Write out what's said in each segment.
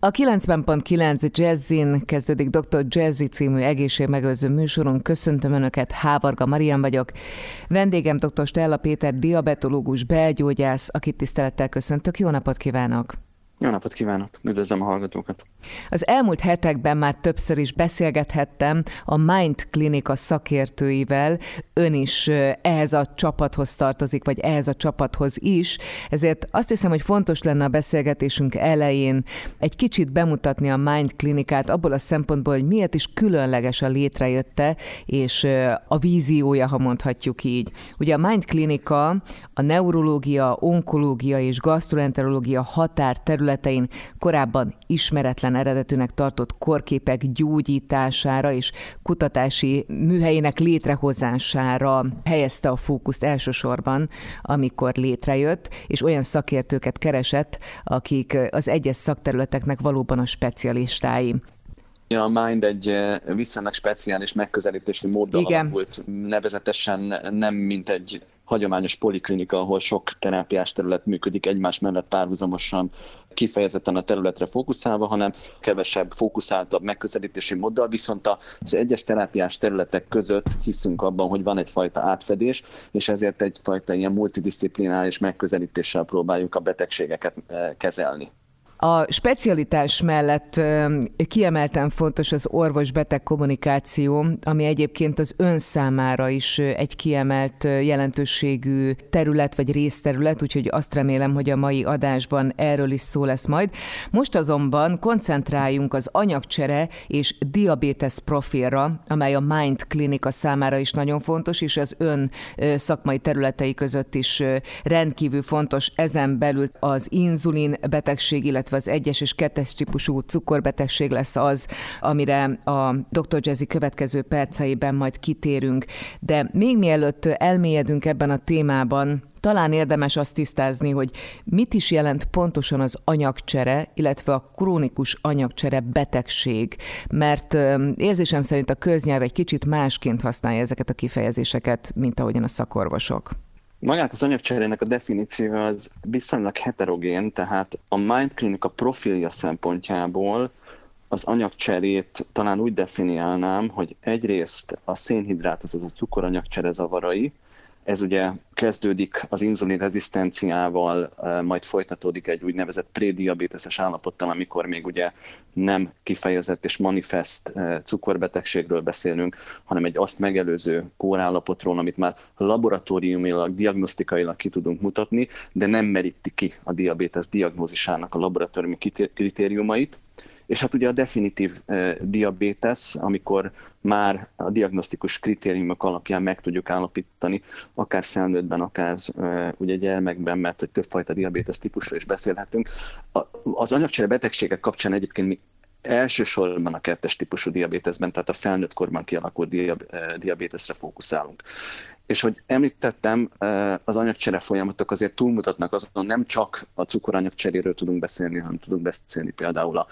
A 90.9 Jazzin kezdődik Dr. Jazzy című egészségmegőrző műsoron. Köszöntöm Önöket, Hávarga Marian vagyok. Vendégem dr. Stella Péter, diabetológus, belgyógyász, akit tisztelettel köszöntök. Jó napot kívánok! Jó napot kívánok! Üdvözlöm a hallgatókat! Az elmúlt hetekben már többször is beszélgethettem a Mind Klinika szakértőivel. Ön is ehhez a csapathoz tartozik, vagy ehhez a csapathoz is. Ezért azt hiszem, hogy fontos lenne a beszélgetésünk elején egy kicsit bemutatni a Mind Klinikát abból a szempontból, hogy miért is különleges a létrejötte, és a víziója, ha mondhatjuk így. Ugye a Mind Klinika a neurológia, onkológia és gastroenterológia határ területein korábban ismeretlen eredetűnek tartott korképek gyógyítására és kutatási műhelyének létrehozására helyezte a fókuszt elsősorban, amikor létrejött, és olyan szakértőket keresett, akik az egyes szakterületeknek valóban a specialistái. A Mind egy viszonylag speciális megközelítési móddal Igen. alakult, nevezetesen nem mint egy hagyományos poliklinika, ahol sok terápiás terület működik egymás mellett párhuzamosan, kifejezetten a területre fókuszálva, hanem kevesebb fókuszáltabb megközelítési móddal, viszont az egyes terápiás területek között hiszünk abban, hogy van egyfajta átfedés, és ezért egyfajta ilyen multidisziplinális megközelítéssel próbáljuk a betegségeket eh, kezelni. A specialitás mellett kiemelten fontos az orvos-beteg kommunikáció, ami egyébként az ön számára is egy kiemelt jelentőségű terület vagy részterület, úgyhogy azt remélem, hogy a mai adásban erről is szó lesz majd. Most azonban koncentráljunk az anyagcsere és diabétesz profilra, amely a Mind Klinika számára is nagyon fontos, és az ön szakmai területei között is rendkívül fontos. Ezen belül az inzulin betegség, illetve illetve az egyes és kettes típusú cukorbetegség lesz az, amire a Dr. Jazzy következő perceiben majd kitérünk. De még mielőtt elmélyedünk ebben a témában, talán érdemes azt tisztázni, hogy mit is jelent pontosan az anyagcsere, illetve a krónikus anyagcsere betegség, mert érzésem szerint a köznyelv egy kicsit másként használja ezeket a kifejezéseket, mint ahogyan a szakorvosok. Magát az anyagcserének a definíció az viszonylag heterogén, tehát a Mind Clinic a profilja szempontjából az anyagcserét talán úgy definiálnám, hogy egyrészt a szénhidrát, azaz a cukoranyagcsere zavarai, ez ugye kezdődik az inzulin rezisztenciával, majd folytatódik egy úgynevezett prédiabéteses állapottal, amikor még ugye nem kifejezett és manifest cukorbetegségről beszélünk, hanem egy azt megelőző kórállapotról, amit már laboratóriumilag, diagnosztikailag ki tudunk mutatni, de nem meríti ki a diabétesz diagnózisának a laboratóriumi kritériumait. És hát ugye a definitív diabétesz, amikor már a diagnosztikus kritériumok alapján meg tudjuk állapítani, akár felnőttben, akár ugye gyermekben, mert hogy többfajta diabétesz típusról is beszélhetünk. Az anyagcsere betegségek kapcsán egyébként mi elsősorban a kettes típusú diabéteszben, tehát a felnőtt korban kialakult diabéteszre fókuszálunk. És hogy említettem, az anyagcsere folyamatok azért túlmutatnak azon, nem csak a cukoranyagcseréről tudunk beszélni, hanem tudunk beszélni például a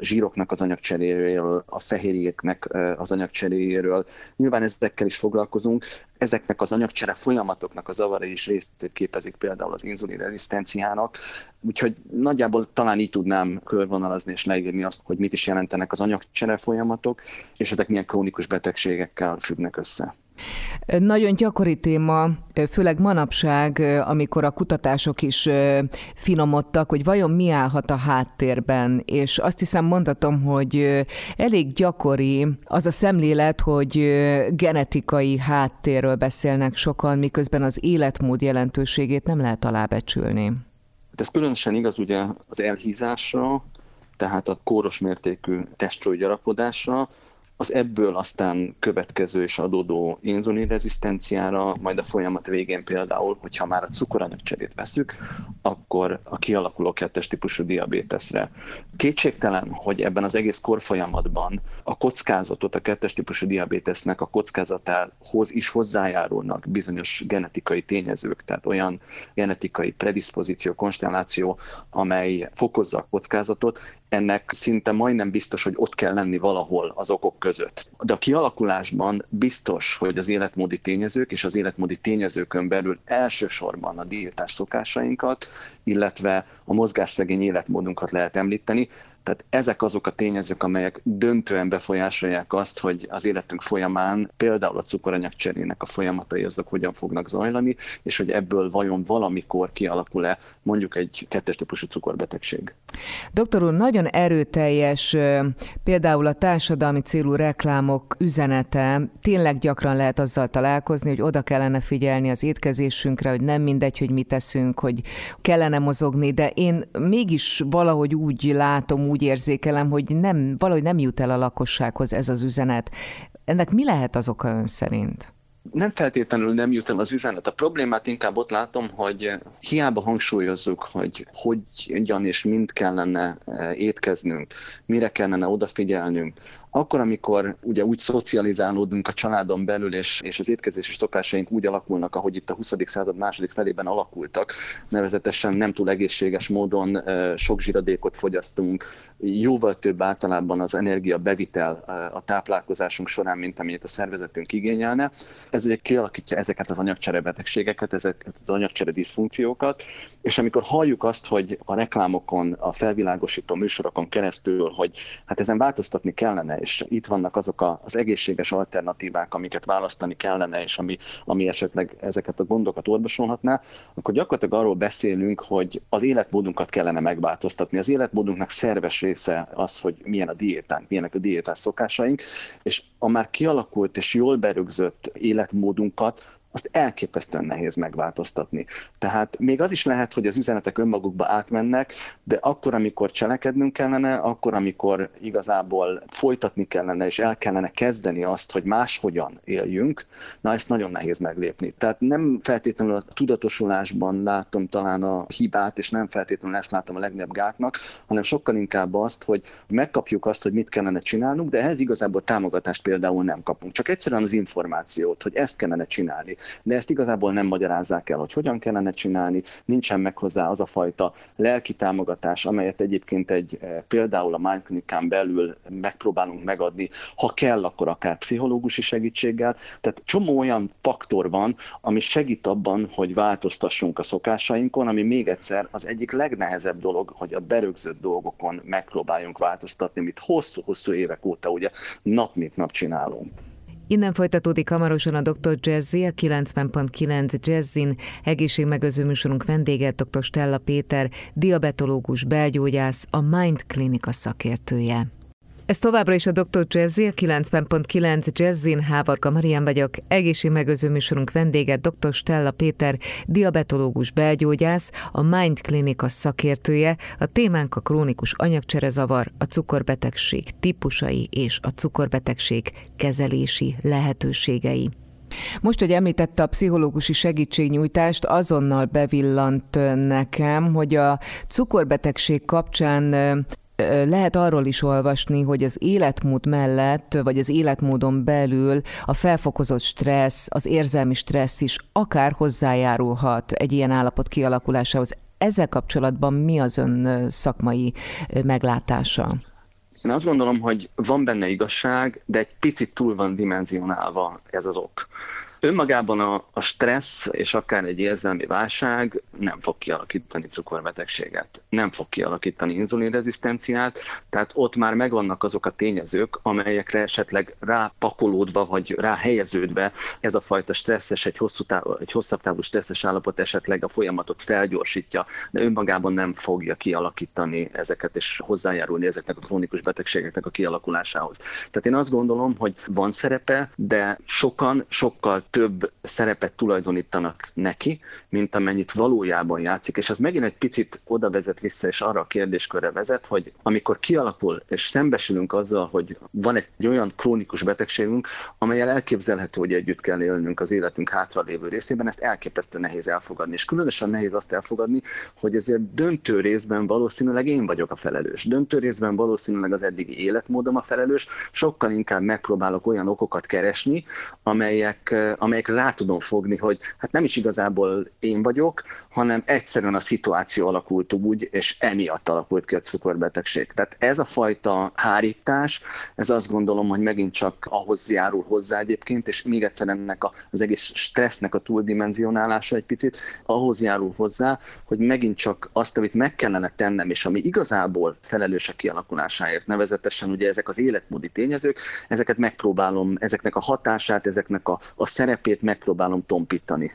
zsíroknak az anyagcseréről, a fehérjéknek az anyagcseréjéről. Nyilván ezekkel is foglalkozunk. Ezeknek az anyagcsere folyamatoknak a zavarai is részét képezik például az inzulin rezisztenciának. Úgyhogy nagyjából talán így tudnám körvonalazni és leírni azt, hogy mit is jelentenek az anyagcsere folyamatok, és ezek milyen krónikus betegségekkel függnek össze. Nagyon gyakori téma, főleg manapság, amikor a kutatások is finomodtak, hogy vajon mi állhat a háttérben, és azt hiszem mondhatom, hogy elég gyakori az a szemlélet, hogy genetikai háttérről beszélnek sokan, miközben az életmód jelentőségét nem lehet alábecsülni. Ez különösen igaz ugye az elhízásra, tehát a kóros mértékű testcsúlygyarapodásra, az ebből aztán következő és adódó inzulinrezisztenciára, majd a folyamat végén például, hogyha már a cukoranyagcserét veszük, akkor a kialakuló kettes típusú diabéteszre. Kétségtelen, hogy ebben az egész korfolyamatban a kockázatot, a kettes típusú diabétesznek a kockázatához is hozzájárulnak bizonyos genetikai tényezők, tehát olyan genetikai predispozíció, konstelláció, amely fokozza a kockázatot, ennek szinte majdnem biztos, hogy ott kell lenni valahol az okok között. De a kialakulásban biztos, hogy az életmódi tényezők és az életmódi tényezőkön belül elsősorban a diétás szokásainkat, illetve a mozgásszegény életmódunkat lehet említeni, Tehát ezek azok a tényezők, amelyek döntően befolyásolják azt, hogy az életünk folyamán például a cukoranyag cserének a folyamatai azok hogyan fognak zajlani, és hogy ebből vajon valamikor kialakul-e mondjuk egy kettes típusú cukorbetegség. Doktor úr, nagyon erőteljes például a társadalmi célú reklámok üzenete. Tényleg gyakran lehet azzal találkozni, hogy oda kellene figyelni az étkezésünkre, hogy nem mindegy, hogy mit teszünk, hogy kellene mozogni, de én mégis valahogy úgy látom, úgy érzékelem, hogy nem, valahogy nem jut el a lakossághoz ez az üzenet. Ennek mi lehet az oka ön szerint? nem feltétlenül nem jut el az üzenet. A problémát inkább ott látom, hogy hiába hangsúlyozzuk, hogy hogyan és mind kellene eh, étkeznünk, mire kellene odafigyelnünk, akkor, amikor ugye úgy szocializálódunk a családon belül, és, és az étkezési szokásaink úgy alakulnak, ahogy itt a 20. század második felében alakultak, nevezetesen nem túl egészséges módon sok zsiradékot fogyasztunk, jóval több általában az energia bevitel a táplálkozásunk során, mint amennyit a szervezetünk igényelne. Ez ugye kialakítja ezeket az anyagcserebetegségeket, ezeket az anyagcsere diszfunkciókat, és amikor halljuk azt, hogy a reklámokon, a felvilágosító műsorokon keresztül, hogy hát ezen változtatni kellene, és itt vannak azok a, az egészséges alternatívák, amiket választani kellene, és ami, ami esetleg ezeket a gondokat orvosolhatná, akkor gyakorlatilag arról beszélünk, hogy az életmódunkat kellene megváltoztatni. Az életmódunknak szerves része az, hogy milyen a diétánk, milyenek a diétás szokásaink, és a már kialakult és jól berögzött életmódunkat azt elképesztően nehéz megváltoztatni. Tehát még az is lehet, hogy az üzenetek önmagukba átmennek, de akkor, amikor cselekednünk kellene, akkor, amikor igazából folytatni kellene, és el kellene kezdeni azt, hogy máshogyan éljünk, na ezt nagyon nehéz meglépni. Tehát nem feltétlenül a tudatosulásban látom talán a hibát, és nem feltétlenül ezt látom a legnagyobb gátnak, hanem sokkal inkább azt, hogy megkapjuk azt, hogy mit kellene csinálnunk, de ehhez igazából támogatást például nem kapunk. Csak egyszerűen az információt, hogy ezt kellene csinálni de ezt igazából nem magyarázzák el, hogy hogyan kellene csinálni, nincsen meg hozzá az a fajta lelki támogatás, amelyet egyébként egy eh, például a Mind Clinic-án belül megpróbálunk megadni, ha kell, akkor akár pszichológusi segítséggel. Tehát csomó olyan faktor van, ami segít abban, hogy változtassunk a szokásainkon, ami még egyszer az egyik legnehezebb dolog, hogy a berögzött dolgokon megpróbáljunk változtatni, amit hosszú-hosszú évek óta ugye nap mint nap csinálunk. Innen folytatódik hamarosan a Dr. Jazzy, a 90.9 Jazzin egészségmegőző műsorunk vendége Dr. Stella Péter, diabetológus, belgyógyász, a Mind Klinika szakértője. Ez továbbra is a Dr. Jazzy, a 90.9 Jazzin, Hávarka Marian vagyok, egészségmegőző műsorunk vendége Dr. Stella Péter, diabetológus belgyógyász, a Mind Klinika szakértője, a témánk a krónikus anyagcserezavar, a cukorbetegség típusai és a cukorbetegség kezelési lehetőségei. Most, hogy említette a pszichológusi segítségnyújtást, azonnal bevillant nekem, hogy a cukorbetegség kapcsán lehet arról is olvasni, hogy az életmód mellett, vagy az életmódon belül a felfokozott stressz, az érzelmi stressz is akár hozzájárulhat egy ilyen állapot kialakulásához. Ezzel kapcsolatban mi az ön szakmai meglátása? Én azt gondolom, hogy van benne igazság, de egy picit túl van dimenzionálva ez az ok. Önmagában a, a stressz és akár egy érzelmi válság nem fog kialakítani cukorbetegséget, nem fog kialakítani inzulinrezisztenciát, tehát ott már megvannak azok a tényezők, amelyekre esetleg rápakolódva vagy ráhelyeződve ez a fajta stresszes, egy, hosszú távú, egy hosszabb távú stresszes állapot esetleg a folyamatot felgyorsítja, de önmagában nem fogja kialakítani ezeket és hozzájárulni ezeknek a krónikus betegségeknek a kialakulásához. Tehát én azt gondolom, hogy van szerepe, de sokan sokkal több szerepet tulajdonítanak neki, mint amennyit valójában játszik, és az megint egy picit oda vezet vissza, és arra a kérdéskörre vezet, hogy amikor kialakul, és szembesülünk azzal, hogy van egy olyan krónikus betegségünk, amelyel elképzelhető, hogy együtt kell élnünk az életünk hátralévő részében, ezt elképesztő nehéz elfogadni. És különösen nehéz azt elfogadni, hogy ezért döntő részben valószínűleg én vagyok a felelős. Döntő részben valószínűleg az eddigi életmódom a felelős, sokkal inkább megpróbálok olyan okokat keresni, amelyek amelyek rá tudom fogni, hogy hát nem is igazából én vagyok, hanem egyszerűen a szituáció alakult úgy, és emiatt alakult ki a cukorbetegség. Tehát ez a fajta hárítás, ez azt gondolom, hogy megint csak ahhoz járul hozzá egyébként, és még egyszer ennek az egész stressznek a túldimenzionálása egy picit, ahhoz járul hozzá, hogy megint csak azt, amit meg kellene tennem, és ami igazából felelős a kialakulásáért, nevezetesen ugye ezek az életmódi tényezők, ezeket megpróbálom, ezeknek a hatását, ezeknek a, a szerepét megpróbálom tompítani.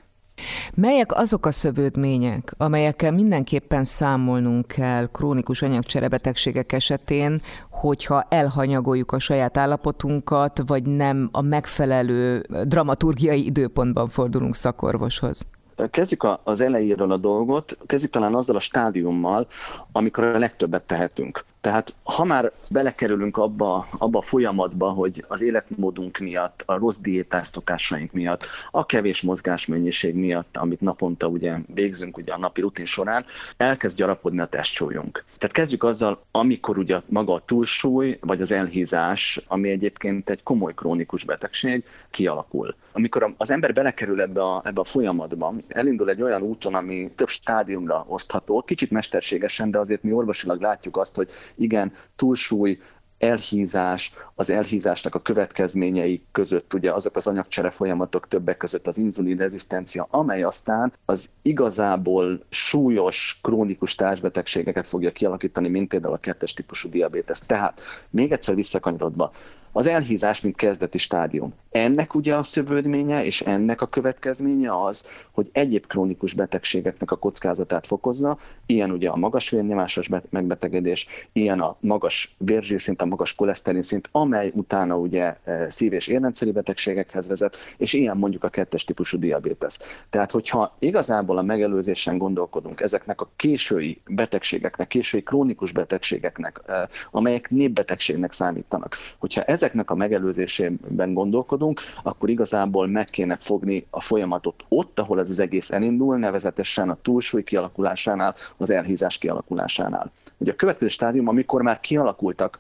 Melyek azok a szövődmények, amelyekkel mindenképpen számolnunk kell krónikus anyagcserebetegségek esetén, hogyha elhanyagoljuk a saját állapotunkat, vagy nem a megfelelő dramaturgiai időpontban fordulunk szakorvoshoz? Kezdjük az elejéről a dolgot, kezdjük talán azzal a stádiummal, amikor a legtöbbet tehetünk. Tehát ha már belekerülünk abba, abba a folyamatba, hogy az életmódunk miatt, a rossz diétás szokásaink miatt, a kevés mozgásmennyiség miatt, amit naponta ugye végzünk ugye a napi rutin során, elkezd gyarapodni a testsúlyunk. Tehát kezdjük azzal, amikor ugye maga a túlsúly, vagy az elhízás, ami egyébként egy komoly krónikus betegség, kialakul. Amikor az ember belekerül ebbe a, ebbe a folyamatba, elindul egy olyan úton, ami több stádiumra osztható, kicsit mesterségesen, de azért mi orvosilag látjuk azt, hogy igen, túlsúly, elhízás, az elhízásnak a következményei között ugye azok az anyagcsere folyamatok többek között az inzulin rezisztencia, amely aztán az igazából súlyos, krónikus társbetegségeket fogja kialakítani, mint például a kettes típusú diabétesz. Tehát még egyszer visszakanyarodva, az elhízás, mint kezdeti stádium. Ennek ugye a szövődménye és ennek a következménye az, hogy egyéb krónikus betegségeknek a kockázatát fokozza, ilyen ugye a magas vérnyomásos megbetegedés, ilyen a magas vérzsírszint, a magas koleszterin szint, amely utána ugye e, szív- és érrendszeri betegségekhez vezet, és ilyen mondjuk a kettes típusú diabétesz. Tehát, hogyha igazából a megelőzésen gondolkodunk ezeknek a késői betegségeknek, késői krónikus betegségeknek, e, amelyek népbetegségnek számítanak, hogyha ezek ezeknek a megelőzésében gondolkodunk, akkor igazából meg kéne fogni a folyamatot ott, ahol ez az egész elindul, nevezetesen a túlsúly kialakulásánál, az elhízás kialakulásánál. Ugye a következő stádium, amikor már kialakultak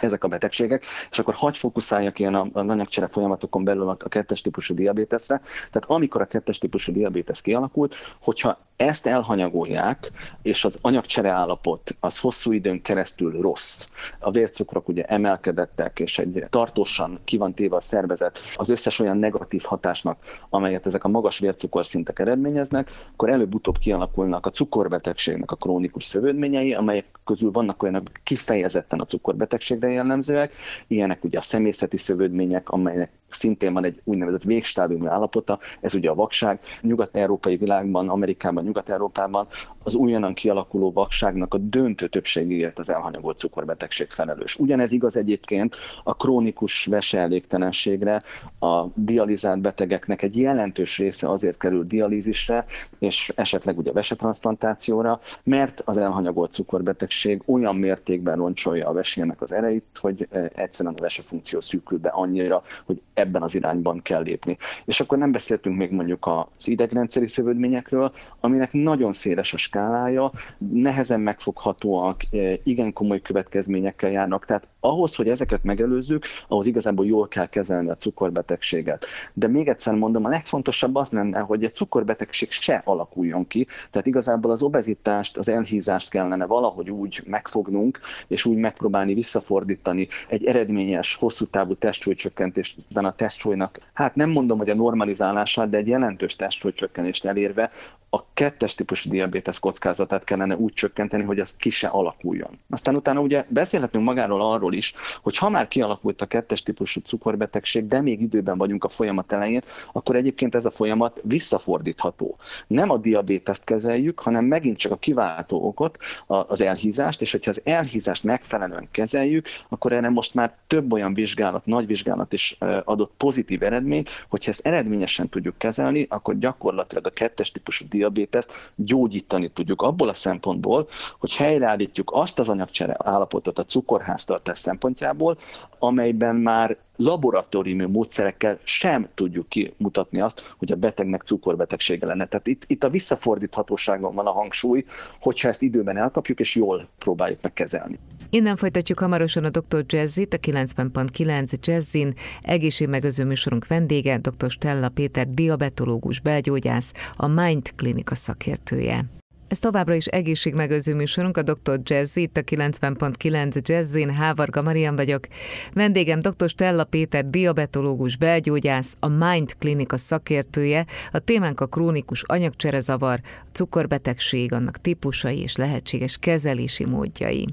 ezek a betegségek, és akkor hagy fókuszáljak ilyen az anyagcsere folyamatokon belül a kettes típusú diabéteszre. Tehát amikor a kettes típusú diabétesz kialakult, hogyha ezt elhanyagolják, és az anyagcsere állapot az hosszú időn keresztül rossz. A vércukrok ugye emelkedettek, és egy tartósan ki a szervezet az összes olyan negatív hatásnak, amelyet ezek a magas vércukorszintek eredményeznek, akkor előbb-utóbb kialakulnak a cukorbetegségnek a krónikus szövődményei, amelyek közül vannak olyanok kifejezetten a cukorbetegségre jellemzőek, ilyenek ugye a szemészeti szövődmények, amelyek szintén van egy úgynevezett végstádiumi állapota, ez ugye a vakság. Nyugat-európai világban, Amerikában, Nyugat-Európában az újonnan kialakuló vakságnak a döntő többségéért az elhanyagolt cukorbetegség felelős. Ugyanez igaz egyébként a krónikus veseelégtelenségre, a dializált betegeknek egy jelentős része azért kerül dialízisre, és esetleg ugye vesetransplantációra, mert az elhanyagolt cukorbetegség olyan mértékben roncsolja a vesének az erejét, hogy eh, egyszerűen a vesefunkció szűkül be annyira, hogy ebben az irányban kell lépni. És akkor nem beszéltünk még mondjuk az idegrendszeri szövődményekről, aminek nagyon széles a skálája, nehezen megfoghatóak, e, igen komoly következményekkel járnak. Tehát ahhoz, hogy ezeket megelőzzük, ahhoz igazából jól kell kezelni a cukorbetegséget. De még egyszer mondom, a legfontosabb az lenne, hogy egy cukorbetegség se alakuljon ki, tehát igazából az obezitást, az elhízást kellene valahogy úgy megfognunk, és úgy megpróbálni visszafordítani egy eredményes, hosszú távú testsúlycsökkentést a testsúlynak, hát nem mondom, hogy a normalizálását, de egy jelentős testsúlycsökkenést elérve a kettes típusú diabétesz kockázatát kellene úgy csökkenteni, hogy az ki se alakuljon. Aztán utána ugye beszélhetünk magáról arról is, hogy ha már kialakult a kettes típusú cukorbetegség, de még időben vagyunk a folyamat elején, akkor egyébként ez a folyamat visszafordítható. Nem a diabéteszt kezeljük, hanem megint csak a kiváltó okot, az elhízást, és hogyha az elhízást megfelelően kezeljük, akkor erre most már több olyan vizsgálat, nagy vizsgálat is adott pozitív eredményt, hogyha ezt eredményesen tudjuk kezelni, akkor gyakorlatilag a kettes típusú diabétesz diabéteszt gyógyítani tudjuk abból a szempontból, hogy helyreállítjuk azt az anyagcsere állapotot a cukorháztartás szempontjából, amelyben már laboratóriumi módszerekkel sem tudjuk kimutatni azt, hogy a betegnek cukorbetegsége lenne. Tehát itt, itt a visszafordíthatóságon van a hangsúly, hogyha ezt időben elkapjuk és jól próbáljuk megkezelni. Innen folytatjuk hamarosan a Dr. Jazzit, a 90.9 Jazzin. Egészségmegőző műsorunk vendége, dr. Stella Péter, diabetológus, belgyógyász, a Mind Klinika szakértője. Ez továbbra is egészségmegőző műsorunk, a Dr. Jazzy, itt a 90.9 Jazzin, Hávarga Marian vagyok. Vendégem dr. Stella Péter, diabetológus, belgyógyász, a Mind Klinika szakértője. A témánk a krónikus anyagcserezavar, cukorbetegség, annak típusai és lehetséges kezelési módjai.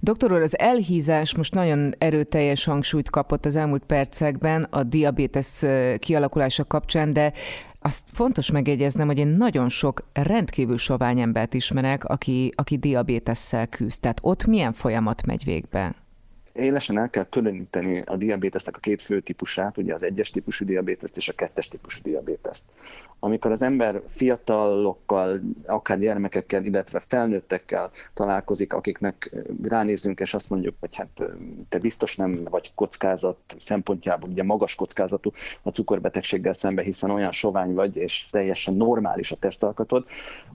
Doktor úr, az elhízás most nagyon erőteljes hangsúlyt kapott az elmúlt percekben a diabétesz kialakulása kapcsán, de azt fontos megjegyeznem, hogy én nagyon sok rendkívül sovány embert ismerek, aki, aki diabétesszel küzd. Tehát ott milyen folyamat megy végbe? Élesen el kell különíteni a diabétesznek a két fő típusát, ugye az egyes típusú diabéteszt és a kettes típusú diabéteszt. Amikor az ember fiatalokkal, akár gyermekekkel, illetve felnőttekkel találkozik, akiknek ránézünk, és azt mondjuk, hogy hát te biztos nem vagy kockázat szempontjából, ugye magas kockázatú a cukorbetegséggel szembe, hiszen olyan sovány vagy, és teljesen normális a testalkatod,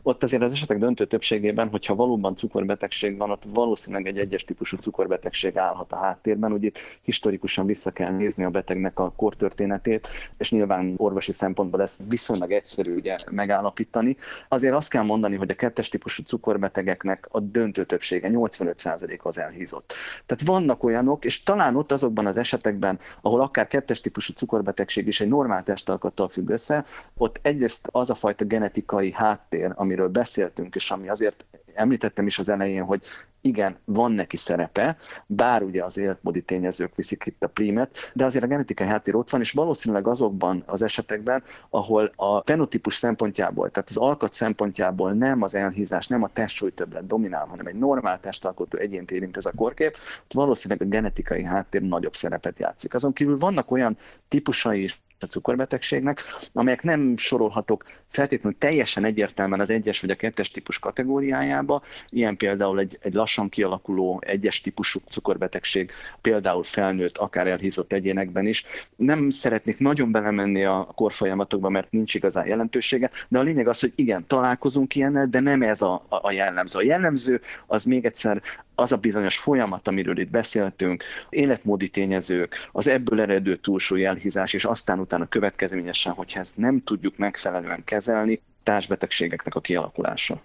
ott azért az esetek döntő többségében, hogyha valóban cukorbetegség van, ott valószínűleg egy egyes típusú cukorbetegség állhat a háttérben. Ugye itt historikusan vissza kell nézni a betegnek a kortörténetét, és nyilván orvosi szempontból ezt viszonylag egyszerű ugye megállapítani. Azért azt kell mondani, hogy a kettes típusú cukorbetegeknek a döntő többsége, 85% az elhízott. Tehát vannak olyanok, és talán ott azokban az esetekben, ahol akár kettes típusú cukorbetegség is egy normál testalkattal függ össze, ott egyrészt az a fajta genetikai háttér, amiről beszéltünk, és ami azért említettem is az elején, hogy igen, van neki szerepe, bár ugye az életmódi tényezők viszik itt a prímet, de azért a genetikai háttér ott van, és valószínűleg azokban az esetekben, ahol a fenotípus szempontjából, tehát az alkat szempontjából nem az elhízás, nem a testsúlytöbblet dominál, hanem egy normál testalkotó egyént érint ez a korkép, ott valószínűleg a genetikai háttér nagyobb szerepet játszik. Azon kívül vannak olyan típusai is a cukorbetegségnek, amelyek nem sorolhatók feltétlenül teljesen egyértelműen az egyes vagy a kettes típus kategóriájába, ilyen például egy, egy lassan kialakuló egyes típusú cukorbetegség, például felnőtt, akár elhízott egyénekben is. Nem szeretnék nagyon belemenni a korfolyamatokba, mert nincs igazán jelentősége, de a lényeg az, hogy igen, találkozunk ilyennel, de nem ez a, a jellemző. A jellemző az még egyszer az a bizonyos folyamat, amiről itt beszéltünk, életmódi tényezők, az ebből eredő túlsúly elhízás, és aztán utána következményesen, hogyha ezt nem tudjuk megfelelően kezelni, társbetegségeknek a kialakulása.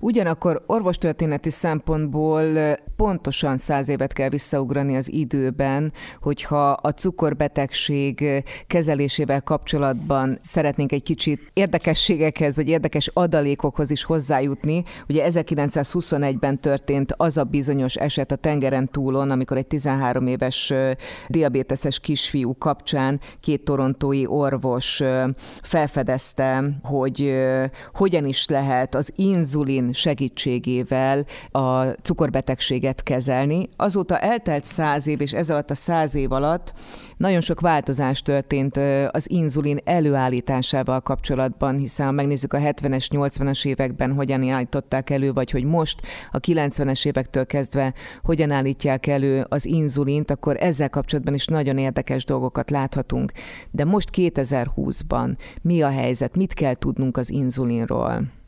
Ugyanakkor orvostörténeti szempontból pontosan száz évet kell visszaugrani az időben, hogyha a cukorbetegség kezelésével kapcsolatban szeretnénk egy kicsit érdekességekhez, vagy érdekes adalékokhoz is hozzájutni. Ugye 1921-ben történt az a bizonyos eset a tengeren túlon, amikor egy 13 éves diabéteses kisfiú kapcsán két torontói orvos felfedezte, hogy hogyan is lehet az inzulin inzulin segítségével a cukorbetegséget kezelni. Azóta eltelt száz év, és ez alatt a száz év alatt nagyon sok változás történt az inzulin előállításával kapcsolatban, hiszen ha megnézzük a 70-es, 80-as években hogyan állították elő, vagy hogy most a 90-es évektől kezdve hogyan állítják elő az inzulint, akkor ezzel kapcsolatban is nagyon érdekes dolgokat láthatunk. De most 2020-ban mi a helyzet, mit kell tudnunk az inzulinról?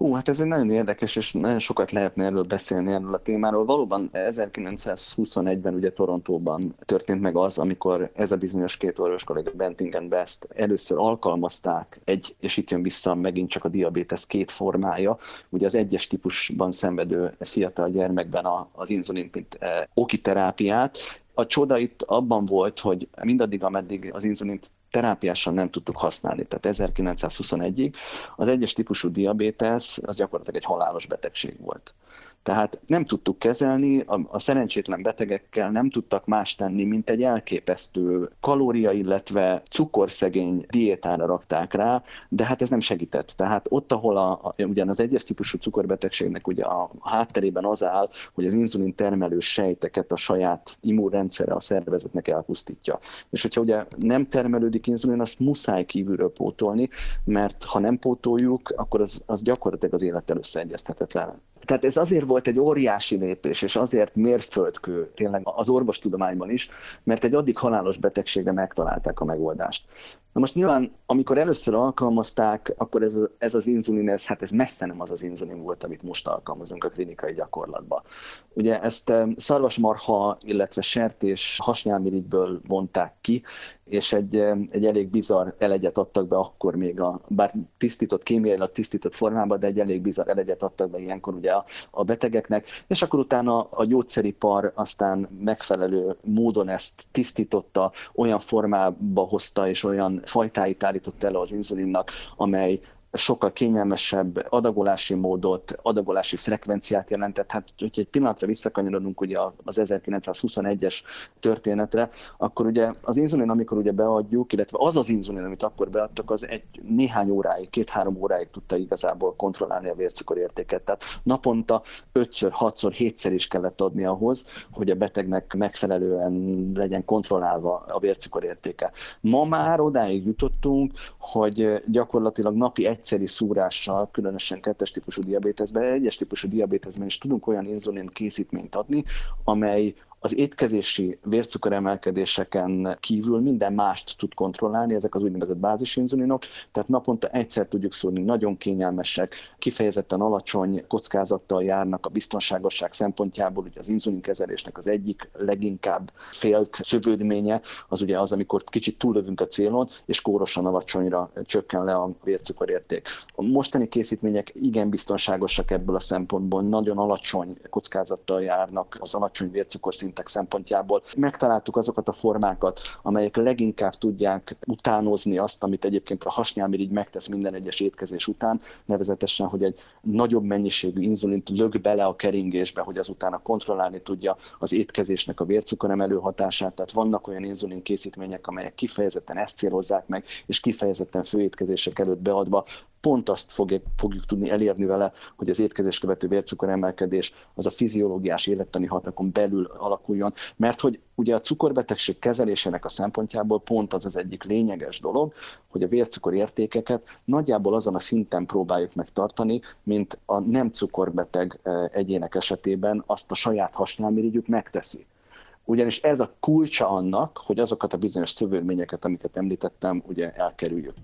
Hú, hát ez egy nagyon érdekes, és nagyon sokat lehetne erről beszélni erről a témáról. Valóban 1921-ben ugye Torontóban történt meg az, amikor ez a bizonyos két orvos kollega Bentingen Best először alkalmazták egy, és itt jön vissza megint csak a diabétesz két formája, ugye az egyes típusban szenvedő fiatal gyermekben az inzulin, mint eh, okiterápiát, a csoda itt abban volt, hogy mindaddig, ameddig az inzulint terápiásan nem tudtuk használni. Tehát 1921-ig az egyes típusú diabétesz az gyakorlatilag egy halálos betegség volt. Tehát nem tudtuk kezelni, a, a szerencsétlen betegekkel nem tudtak más tenni, mint egy elképesztő kalória, illetve cukorszegény diétára rakták rá, de hát ez nem segített. Tehát ott, ahol a, a, ugyan az egyes típusú cukorbetegségnek ugye a, hátterében az áll, hogy az inzulin termelő sejteket a saját immunrendszere a szervezetnek elpusztítja. És hogyha ugye nem termelődik inzulin, azt muszáj kívülről pótolni, mert ha nem pótoljuk, akkor az, az gyakorlatilag az élettel összeegyeztethetetlen. Tehát ez azért volt egy óriási lépés, és azért mérföldkő tényleg az orvostudományban is, mert egy addig halálos betegségre megtalálták a megoldást. Na most nyilván, amikor először alkalmazták, akkor ez, ez az inzulin, ez, hát ez messze nem az az inzulin volt, amit most alkalmazunk a klinikai gyakorlatban. Ugye ezt szarvasmarha, illetve sertés hasnyálmirigyből vonták ki, és egy, egy elég bizarr elegyet adtak be akkor még, a, bár tisztított, kémiailag tisztított formában, de egy elég bizarr elegyet adtak be ilyenkor ugye a, a betegeknek, és akkor utána a gyógyszeripar aztán megfelelő módon ezt tisztította, olyan formába hozta, és olyan fajtáit állított el az inzulinnak, amely sokkal kényelmesebb adagolási módot, adagolási frekvenciát jelentett. Hát, hogyha egy pillanatra visszakanyarodunk ugye az 1921-es történetre, akkor ugye az inzulin, amikor ugye beadjuk, illetve az az inzulin, amit akkor beadtak, az egy néhány óráig, két-három óráig tudta igazából kontrollálni a vércukorértéket. Tehát naponta 5-ször, 6-szor, 7-szer is kellett adni ahhoz, hogy a betegnek megfelelően legyen kontrollálva a vércukorértéke. Ma már odáig jutottunk, hogy gyakorlatilag napi egy egyszeri szúrással, különösen kettes típusú diabétezben, egyes típusú diabétezben is tudunk olyan inzulin készítményt adni, amely az étkezési vércukoremelkedéseken kívül minden mást tud kontrollálni, ezek az úgynevezett bázisinzulinok, tehát naponta egyszer tudjuk szúrni, nagyon kényelmesek, kifejezetten alacsony kockázattal járnak a biztonságosság szempontjából, ugye az inzulinkezelésnek az egyik leginkább félt szövődménye, az ugye az, amikor kicsit túlövünk a célon, és kórosan alacsonyra csökken le a vércukorérték. A mostani készítmények igen biztonságosak ebből a szempontból, nagyon alacsony kockázattal járnak az alacsony vércukorszint szintek szempontjából. Megtaláltuk azokat a formákat, amelyek leginkább tudják utánozni azt, amit egyébként a hasnyálmirigy megtesz minden egyes étkezés után, nevezetesen, hogy egy nagyobb mennyiségű inzulint lög bele a keringésbe, hogy azután kontrollálni tudja az étkezésnek a vércukoremelő hatását. Tehát vannak olyan inzulin készítmények, amelyek kifejezetten ezt célozzák meg, és kifejezetten főétkezések előtt beadva pont azt fogjuk, fogjuk tudni elérni vele, hogy az étkezés követő vércukor emelkedés az a fiziológiás élettani hatokon belül alakuljon, mert hogy ugye a cukorbetegség kezelésének a szempontjából pont az az egyik lényeges dolog, hogy a vércukor értékeket nagyjából azon a szinten próbáljuk megtartani, mint a nem cukorbeteg eh, egyének esetében azt a saját hasnyálmirigyük megteszi. Ugyanis ez a kulcsa annak, hogy azokat a bizonyos szövődményeket, amiket említettem, ugye elkerüljük.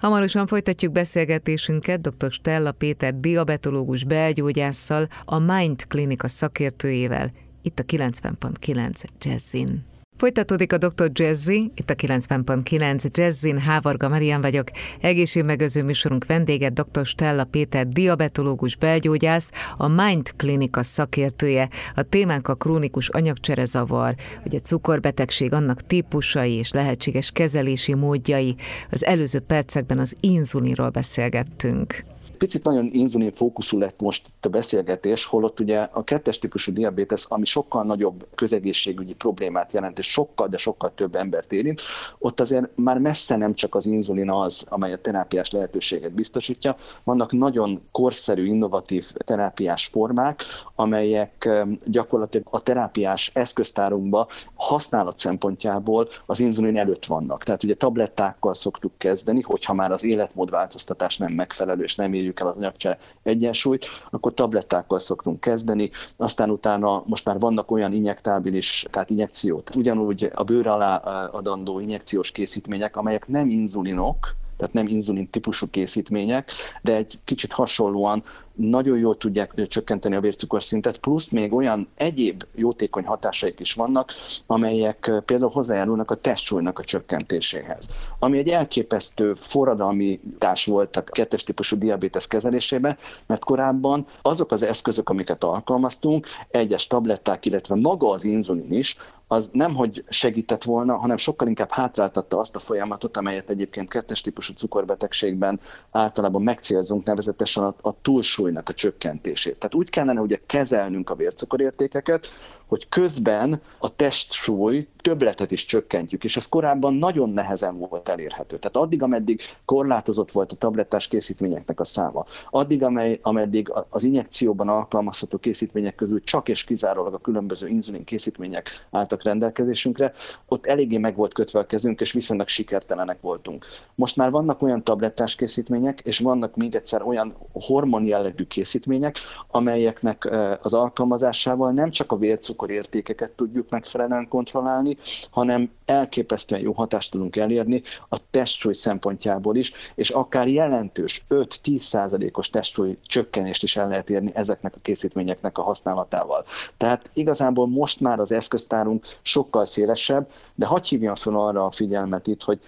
Hamarosan folytatjuk beszélgetésünket dr. Stella Péter diabetológus belgyógyásszal, a Mind Klinika szakértőjével, itt a 90.9 Jazzin. Folytatódik a Dr. Jazzy, itt a 90.9 Jazzin, Hávarga Marian vagyok. Egészségmegőző műsorunk vendége Dr. Stella Péter, diabetológus belgyógyász, a Mind Klinika szakértője. A témánk a krónikus anyagcserezavar, ugye cukorbetegség, annak típusai és lehetséges kezelési módjai. Az előző percekben az inzulinról beszélgettünk picit nagyon inzulin fókuszú lett most itt a beszélgetés, holott ugye a kettes típusú diabétesz, ami sokkal nagyobb közegészségügyi problémát jelent, és sokkal, de sokkal több embert érint, ott azért már messze nem csak az inzulin az, amely a terápiás lehetőséget biztosítja, vannak nagyon korszerű, innovatív terápiás formák, amelyek gyakorlatilag a terápiás eszköztárunkba használat szempontjából az inzulin előtt vannak. Tehát ugye tablettákkal szoktuk kezdeni, hogyha már az életmódváltoztatás nem megfelelő, és nem érjük el az anyagcsere egyensúlyt, akkor tablettákkal szoktunk kezdeni, aztán utána most már vannak olyan injektábilis, tehát injekciót, ugyanúgy a bőr alá adandó injekciós készítmények, amelyek nem inzulinok, tehát nem inzulin típusú készítmények, de egy kicsit hasonlóan nagyon jól tudják csökkenteni a vércukorszintet, plusz még olyan egyéb jótékony hatásaik is vannak, amelyek például hozzájárulnak a testsúlynak a csökkentéséhez. Ami egy elképesztő forradalmi társ volt a kettes típusú diabétesz kezelésében, mert korábban azok az eszközök, amiket alkalmaztunk, egyes tabletták, illetve maga az inzulin is, az nem, hogy segített volna, hanem sokkal inkább hátráltatta azt a folyamatot, amelyet egyébként kettes típusú cukorbetegségben általában megcélzunk, nevezetesen a, a túlsúlynak a csökkentését. Tehát úgy kellene ugye kezelnünk a vércukorértékeket, hogy közben a testsúly többletet is csökkentjük, és ez korábban nagyon nehezen volt elérhető. Tehát addig, ameddig korlátozott volt a tablettás készítményeknek a száma, addig, amely, ameddig az injekcióban alkalmazható készítmények közül csak és kizárólag a különböző inzulin készítmények álltak álltak rendelkezésünkre, ott eléggé meg volt kötve a kezünk, és viszonylag sikertelenek voltunk. Most már vannak olyan tablettás készítmények, és vannak még egyszer olyan hormon jellegű készítmények, amelyeknek az alkalmazásával nem csak a vércukor értékeket tudjuk megfelelően kontrollálni, hanem elképesztően jó hatást tudunk elérni a testsúly szempontjából is, és akár jelentős 5-10 százalékos testsúly csökkenést is el lehet érni ezeknek a készítményeknek a használatával. Tehát igazából most már az eszköztárunk sokkal szélesebb, de hagyj hívjam fel arra a figyelmet itt, hogy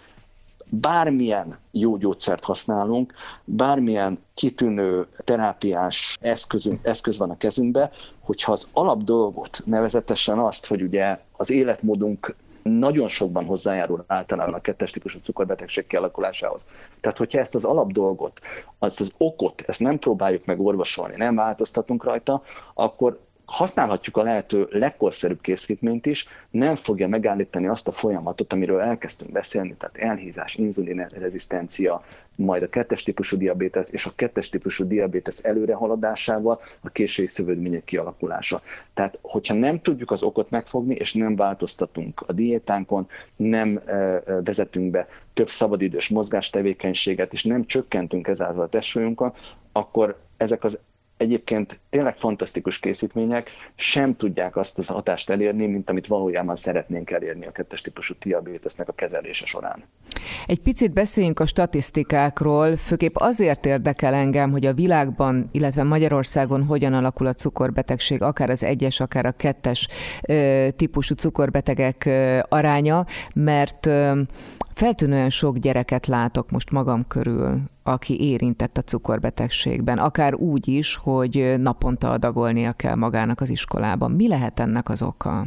bármilyen jó gyógyszert használunk, bármilyen kitűnő terápiás eszközünk, eszköz van a kezünkbe, hogyha az alapdolgot, nevezetesen azt, hogy ugye az életmódunk nagyon sokban hozzájárul általában a kettes típusú cukorbetegség kialakulásához. Tehát, hogyha ezt az alapdolgot, azt az okot, ezt nem próbáljuk meg orvosolni, nem változtatunk rajta, akkor használhatjuk a lehető legkorszerűbb készítményt is, nem fogja megállítani azt a folyamatot, amiről elkezdtünk beszélni, tehát elhízás, inzulinrezisztencia, majd a kettes típusú diabétesz és a kettes típusú diabétesz előrehaladásával a késői szövődmények kialakulása. Tehát, hogyha nem tudjuk az okot megfogni, és nem változtatunk a diétánkon, nem vezetünk be több szabadidős mozgástevékenységet, és nem csökkentünk ezáltal a testsúlyunkon, akkor ezek az egyébként tényleg fantasztikus készítmények sem tudják azt az hatást elérni, mint amit valójában szeretnénk elérni a kettes típusú diabétesznek a kezelése során. Egy picit beszéljünk a statisztikákról, főképp azért érdekel engem, hogy a világban, illetve Magyarországon hogyan alakul a cukorbetegség, akár az egyes, akár a kettes típusú cukorbetegek aránya, mert Feltűnően sok gyereket látok most magam körül, aki érintett a cukorbetegségben, akár úgy is, hogy naponta adagolnia kell magának az iskolában. Mi lehet ennek az oka?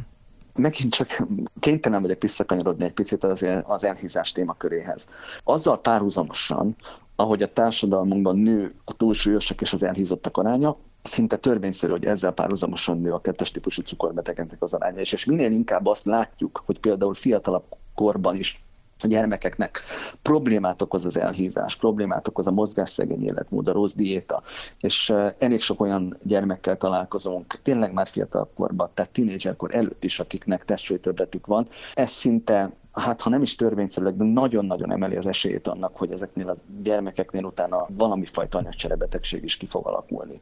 megint csak kénytelen vagyok visszakanyarodni egy picit az, az elhízás témaköréhez. Azzal párhuzamosan, ahogy a társadalmunkban nő a túlsúlyosak és az elhízottak aránya, szinte törvényszerű, hogy ezzel párhuzamosan nő a kettes típusú cukorbetegeknek az aránya. És, és minél inkább azt látjuk, hogy például fiatalabb korban is a gyermekeknek problémát okoz az elhízás, problémát okoz a mozgásszegény életmód, a rossz diéta, és elég sok olyan gyermekkel találkozunk, tényleg már fiatal korban, tehát tínédzserkor előtt is, akiknek testsúlytöbbletük van. Ez szinte hát ha nem is törvényszerűleg, de nagyon-nagyon emeli az esélyét annak, hogy ezeknél a gyermekeknél utána valami fajta anyagcserebetegség is ki fog alakulni.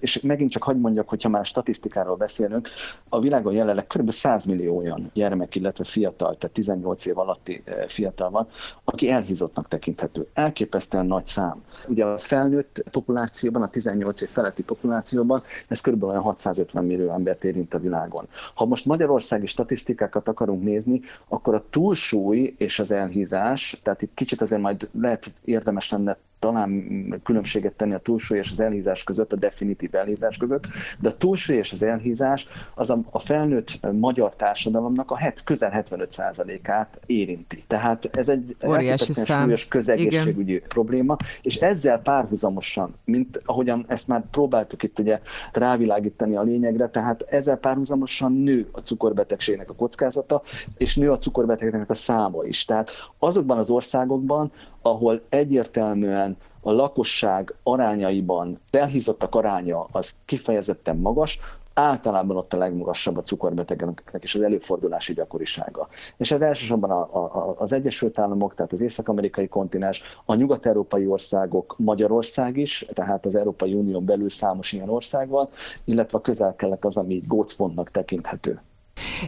És megint csak hagyd mondjak, hogyha már statisztikáról beszélünk, a világon jelenleg kb. 100 millió olyan gyermek, illetve fiatal, tehát 18 év alatti eh, fiatal van, aki elhízottnak tekinthető. Elképesztően nagy szám. Ugye a felnőtt populációban, a 18 év feletti populációban ez kb. olyan 650 millió embert érint a világon. Ha most magyarországi statisztikákat akarunk nézni, akkor a túl túlsúly és az elhízás, tehát itt kicsit azért majd lehet érdemes lenne talán különbséget tenni a túlsúly és az elhízás között, a definitív elhízás között, de a túlsúly és az elhízás az a, a felnőtt magyar társadalomnak a het, közel 75%-át érinti. Tehát ez egy elképesztően súlyos közegészségügyi Igen. probléma, és ezzel párhuzamosan, mint ahogyan ezt már próbáltuk itt ugye rávilágítani a lényegre, tehát ezzel párhuzamosan nő a cukorbetegségnek a kockázata, és nő a cukorbetegeknek a száma is. Tehát azokban az országokban, ahol egyértelműen a lakosság arányaiban elhízottak aránya az kifejezetten magas, általában ott a legmagasabb a cukorbetegeknek is az előfordulási gyakorisága. És ez elsősorban a, a, az Egyesült Államok, tehát az észak-amerikai kontinens, a nyugat-európai országok, Magyarország is, tehát az Európai Unión belül számos ilyen ország van, illetve a közel-kelet az, ami így gócpontnak tekinthető.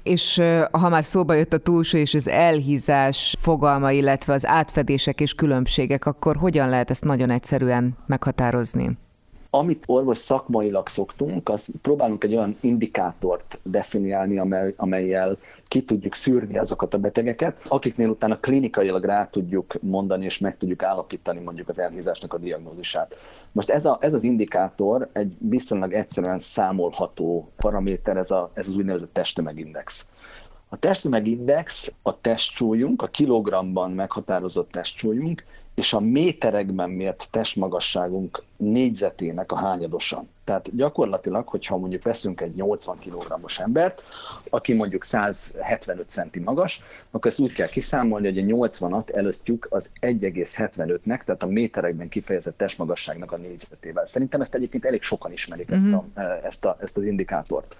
És ha már szóba jött a túlsúly és az elhízás fogalma, illetve az átfedések és különbségek, akkor hogyan lehet ezt nagyon egyszerűen meghatározni? Amit orvos szakmailag szoktunk, az próbálunk egy olyan indikátort definiálni, amely, amelyel ki tudjuk szűrni azokat a betegeket, akiknél utána klinikailag rá tudjuk mondani és meg tudjuk állapítani mondjuk az elhízásnak a diagnózisát. Most ez, a, ez az indikátor egy viszonylag egyszerűen számolható paraméter, ez, a, ez az úgynevezett testtömegindex. A testtömegindex a testsúlyunk, a kilogramban meghatározott testsúlyunk, és a méterekben mért testmagasságunk négyzetének a hányadosan. Tehát gyakorlatilag, hogyha mondjuk veszünk egy 80 kg-os embert, aki mondjuk 175 centi magas, akkor ezt úgy kell kiszámolni, hogy a 80-at előztjük az 1,75-nek, tehát a méterekben kifejezett testmagasságnak a négyzetével. Szerintem ezt egyébként elég sokan ismerik, mm-hmm. ezt, a, ezt, a, ezt az indikátort.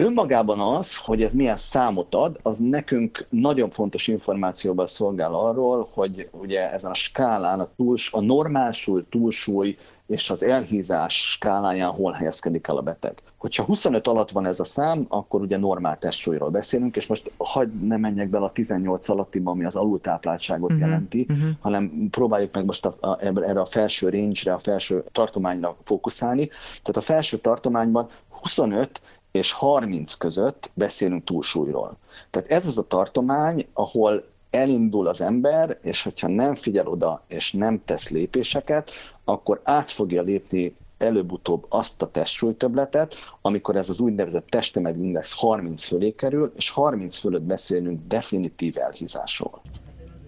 Önmagában az, hogy ez milyen számot ad, az nekünk nagyon fontos információval szolgál arról, hogy ugye ezen a skálán a, túls, a normálsúly, túlsúly és az elhízás skáláján hol helyezkedik el a beteg. Hogyha 25 alatt van ez a szám, akkor ugye normál testsúlyról beszélünk, és most hagyd ne menjek bele a 18 alattiba, ami az alultápláltságot uh-huh, jelenti, uh-huh. hanem próbáljuk meg most a, a, erre a felső range-re, a felső tartományra fókuszálni. Tehát a felső tartományban 25 és 30 között beszélünk túlsúlyról. Tehát ez az a tartomány, ahol elindul az ember, és hogyha nem figyel oda, és nem tesz lépéseket, akkor át fogja lépni előbb-utóbb azt a testsúlytöbletet, amikor ez az úgynevezett testemegindex 30 fölé kerül, és 30 fölött beszélünk definitív elhízásról.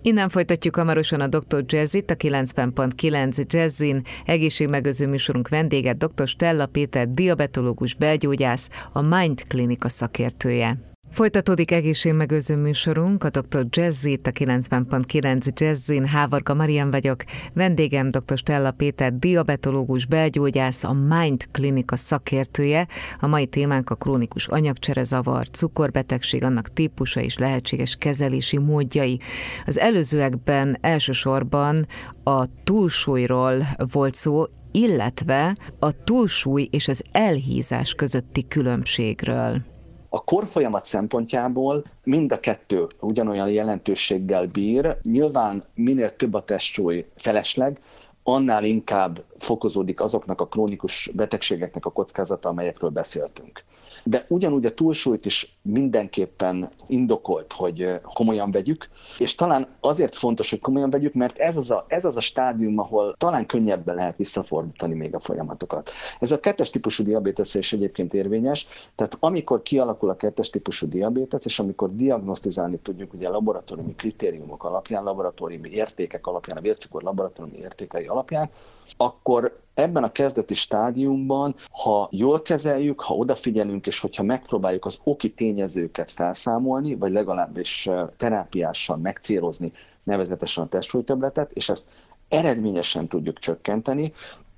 Innen folytatjuk hamarosan a Dr. Jazzit, a 90.9 Jazzin. Egészségmegőző műsorunk vendége dr. Stella Péter, diabetológus belgyógyász, a Mind Klinika szakértője. Folytatódik egészségmegőző műsorunk, a Dr. Jazzy, a 90.9 Jazzin, Hávarga Marian vagyok, vendégem dr. Stella Péter, diabetológus, belgyógyász, a Mind Klinika szakértője. A mai témánk a krónikus anyagcserezavar, cukorbetegség, annak típusa és lehetséges kezelési módjai. Az előzőekben elsősorban a túlsúlyról volt szó, illetve a túlsúly és az elhízás közötti különbségről. A korfolyamat szempontjából mind a kettő ugyanolyan jelentőséggel bír. Nyilván minél több a testsúly felesleg, annál inkább fokozódik azoknak a krónikus betegségeknek a kockázata, amelyekről beszéltünk de ugyanúgy a túlsúlyt is mindenképpen indokolt, hogy komolyan vegyük, és talán azért fontos, hogy komolyan vegyük, mert ez az a, ez az a stádium, ahol talán könnyebben lehet visszafordítani még a folyamatokat. Ez a kettes típusú diabéteszre is egyébként érvényes, tehát amikor kialakul a kettes típusú diabétesz, és amikor diagnosztizálni tudjuk ugye laboratóriumi kritériumok alapján, laboratóriumi értékek alapján, a vércukor laboratóriumi értékei alapján, akkor ebben a kezdeti stádiumban, ha jól kezeljük, ha odafigyelünk, és hogyha megpróbáljuk az oki tényezőket felszámolni, vagy legalábbis terápiással megcélozni nevezetesen a testsúlytöbletet, és ezt eredményesen tudjuk csökkenteni,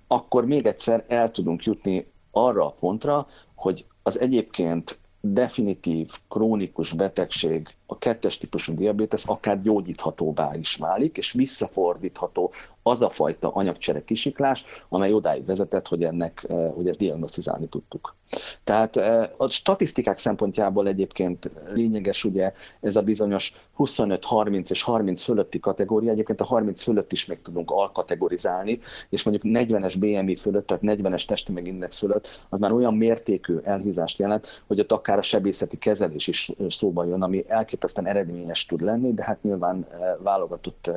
akkor még egyszer el tudunk jutni arra a pontra, hogy az egyébként definitív, krónikus betegség, a kettes típusú diabétesz akár gyógyíthatóvá is válik, és visszafordítható az a fajta anyagcsere kisiklás, amely odáig vezetett, hogy ennek, eh, hogy ezt diagnosztizálni tudtuk. Tehát eh, a statisztikák szempontjából egyébként lényeges ugye ez a bizonyos 25, 30 és 30 fölötti kategória, egyébként a 30 fölött is meg tudunk alkategorizálni, és mondjuk 40-es BMI fölött, tehát 40-es testtömegindex fölött, az már olyan mértékű elhízást jelent, hogy ott akár a sebészeti kezelés is szóba jön, ami elképesztően eredményes tud lenni, de hát nyilván eh, válogatott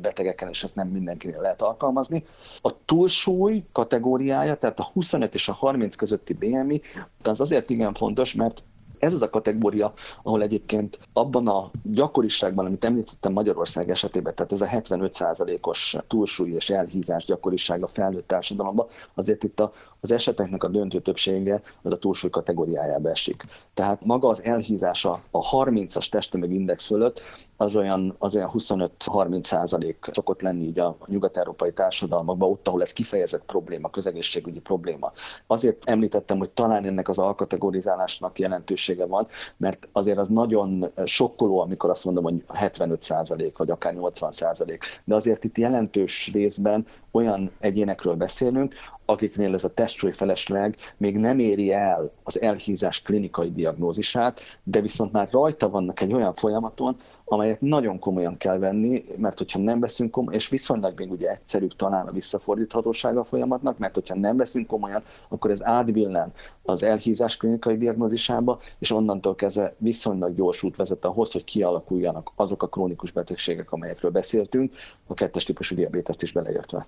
betegeken, és ezt nem mindenkinél lehet alkalmazni. A túlsúly kategóriája, tehát a 25 és a 30 közötti BMI, az azért igen fontos, mert ez az a kategória, ahol egyébként abban a gyakoriságban, amit említettem Magyarország esetében, tehát ez a 75%-os túlsúly és elhízás gyakoriság a felnőtt társadalomban, azért itt a, az eseteknek a döntő többsége az a túlsúly kategóriájába esik. Tehát maga az elhízása a 30-as testtömegindex fölött az olyan, az olyan 25-30 százalék szokott lenni így a nyugat-európai társadalmakban, ott, ahol ez kifejezett probléma, közegészségügyi probléma. Azért említettem, hogy talán ennek az alkategorizálásnak jelentősége van, mert azért az nagyon sokkoló, amikor azt mondom, hogy 75 százalék, vagy akár 80 százalék, de azért itt jelentős részben olyan egyénekről beszélünk, akiknél ez a testsúly felesleg még nem éri el az elhízás klinikai diagnózisát, de viszont már rajta vannak egy olyan folyamaton, amelyet nagyon komolyan kell venni, mert hogyha nem veszünk komolyan, és viszonylag még ugye egyszerűbb talán a visszafordíthatósága a folyamatnak, mert hogyha nem veszünk komolyan, akkor ez átbillen az elhízás klinikai diagnózisába, és onnantól kezdve viszonylag gyors út vezet ahhoz, hogy kialakuljanak azok a krónikus betegségek, amelyekről beszéltünk, a kettes típusú diabéteszt is beleértve.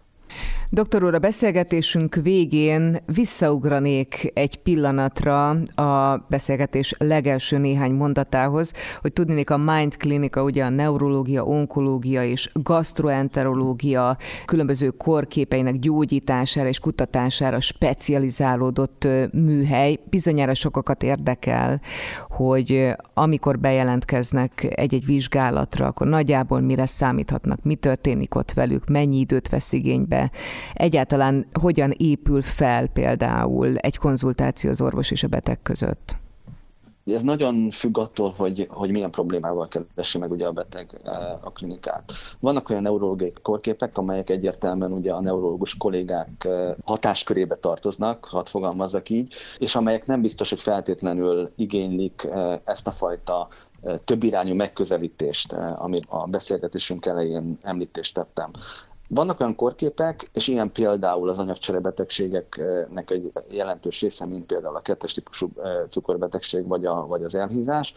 Doktor úr, a beszélgetésünk végén visszaugranék egy pillanatra a beszélgetés legelső néhány mondatához, hogy tudnék a Mind Klinika ugye a neurológia, onkológia és gastroenterológia különböző korképeinek gyógyítására és kutatására specializálódott műhely. Bizonyára sokakat érdekel, hogy amikor bejelentkeznek egy-egy vizsgálatra, akkor nagyjából mire számíthatnak, mi történik ott velük, mennyi időt vesz igénybe, egyáltalán hogyan épül fel például egy konzultáció az orvos és a beteg között? Ez nagyon függ attól, hogy, hogy milyen problémával keresi meg ugye a beteg a klinikát. Vannak olyan neurológiai korképek, amelyek egyértelműen ugye a neurológus kollégák hatáskörébe tartoznak, hadd fogalmazzak így, és amelyek nem biztos, hogy feltétlenül igénylik ezt a fajta több irányú megközelítést, amit a beszélgetésünk elején említést tettem. Vannak olyan korképek, és ilyen például az anyagcserebetegségeknek egy jelentős része, mint például a kettes típusú cukorbetegség vagy, a, vagy az elhízás,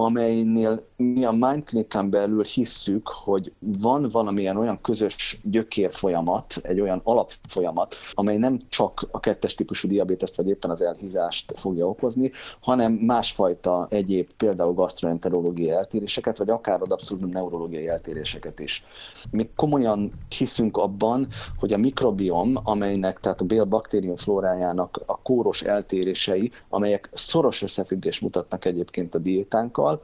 amelynél mi a Mind Clinic-en belül hisszük, hogy van valamilyen olyan közös gyökér folyamat, egy olyan alapfolyamat, amely nem csak a kettes típusú diabéteszt vagy éppen az elhízást fogja okozni, hanem másfajta egyéb, például gastroenterológiai eltéréseket, vagy akár ad abszolút neurológiai eltéréseket is. Mi komolyan hiszünk abban, hogy a mikrobiom, amelynek, tehát a bélbaktérium flórájának a kóros eltérései, amelyek szoros összefüggés mutatnak egyébként a diétánkkal, anyaggal,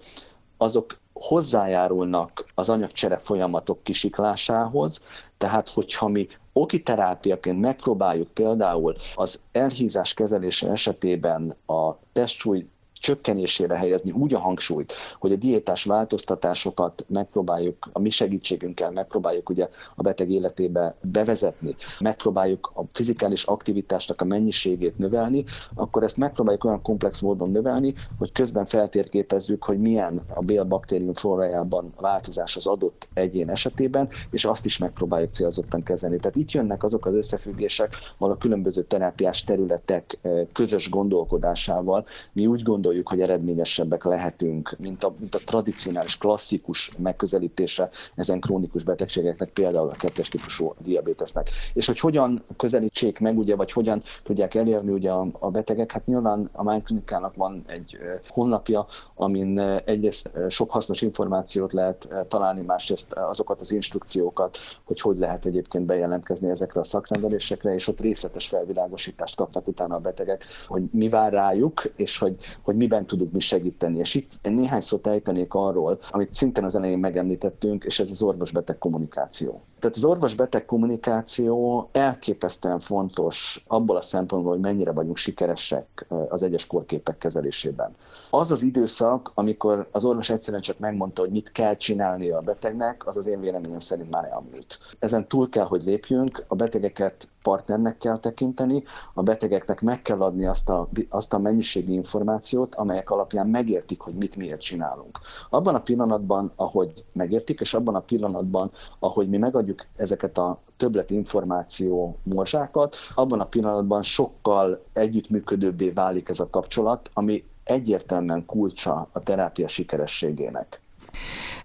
azok hozzájárulnak az anyagcsere folyamatok kisiklásához, tehát hogyha mi okiterápiaként megpróbáljuk például az elhízás kezelése esetében a testsúly csökkenésére helyezni úgy a hangsúlyt, hogy a diétás változtatásokat megpróbáljuk, a mi segítségünkkel megpróbáljuk ugye a beteg életébe bevezetni, megpróbáljuk a fizikális aktivitásnak a mennyiségét növelni, akkor ezt megpróbáljuk olyan komplex módon növelni, hogy közben feltérképezzük, hogy milyen a bélbaktérium flórájában változás az adott egyén esetében, és azt is megpróbáljuk célzottan kezelni. Tehát itt jönnek azok az összefüggések, ahol a különböző terápiás területek eh, közös gondolkodásával mi úgy gondoljuk, gondoljuk, hogy eredményesebbek lehetünk, mint a, mint a tradicionális, klasszikus megközelítése ezen krónikus betegségeknek, például a kettes típusú diabétesznek. És hogy hogyan közelítsék meg, ugye, vagy hogyan tudják elérni ugye a, a betegek, hát nyilván a Mind Klinikának van egy honlapja, amin egyrészt sok hasznos információt lehet találni, másrészt azokat az instrukciókat, hogy hogy lehet egyébként bejelentkezni ezekre a szakrendelésekre, és ott részletes felvilágosítást kapnak utána a betegek, hogy mi vár rájuk, és hogy, hogy miben tudunk mi segíteni. És itt néhány szót ejtenék arról, amit szintén az elején megemlítettünk, és ez az orvos-beteg kommunikáció. Tehát az orvos-beteg kommunikáció elképesztően fontos abból a szempontból, hogy mennyire vagyunk sikeresek az egyes korképek kezelésében. Az az időszak, amikor az orvos egyszerűen csak megmondta, hogy mit kell csinálni a betegnek, az az én véleményem szerint már elmúlt. Ezen túl kell, hogy lépjünk, a betegeket partnernek kell tekinteni, a betegeknek meg kell adni azt a, azt a mennyiségi információt, amelyek alapján megértik, hogy mit miért csinálunk. Abban a pillanatban, ahogy megértik, és abban a pillanatban, ahogy mi megadjuk ezeket a többlet információ morzsákat, abban a pillanatban sokkal együttműködőbbé válik ez a kapcsolat, ami egyértelműen kulcsa a terápia sikerességének.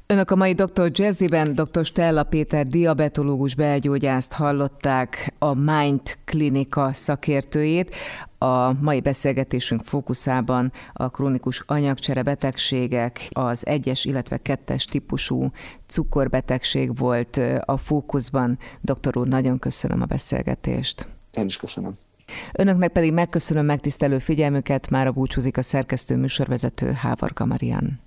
Önök a mai Dr. Jazzyben dr. Stella Péter diabetológus belgyógyászt hallották, a Mind Klinika szakértőjét. A mai beszélgetésünk fókuszában a krónikus anyagcsere betegségek, az egyes, illetve kettes típusú cukorbetegség volt a fókuszban. Doktor úr, nagyon köszönöm a beszélgetést. Én is köszönöm. Önöknek pedig megköszönöm megtisztelő figyelmüket, már a búcsúzik a szerkesztő műsorvezető Hávarga Marian.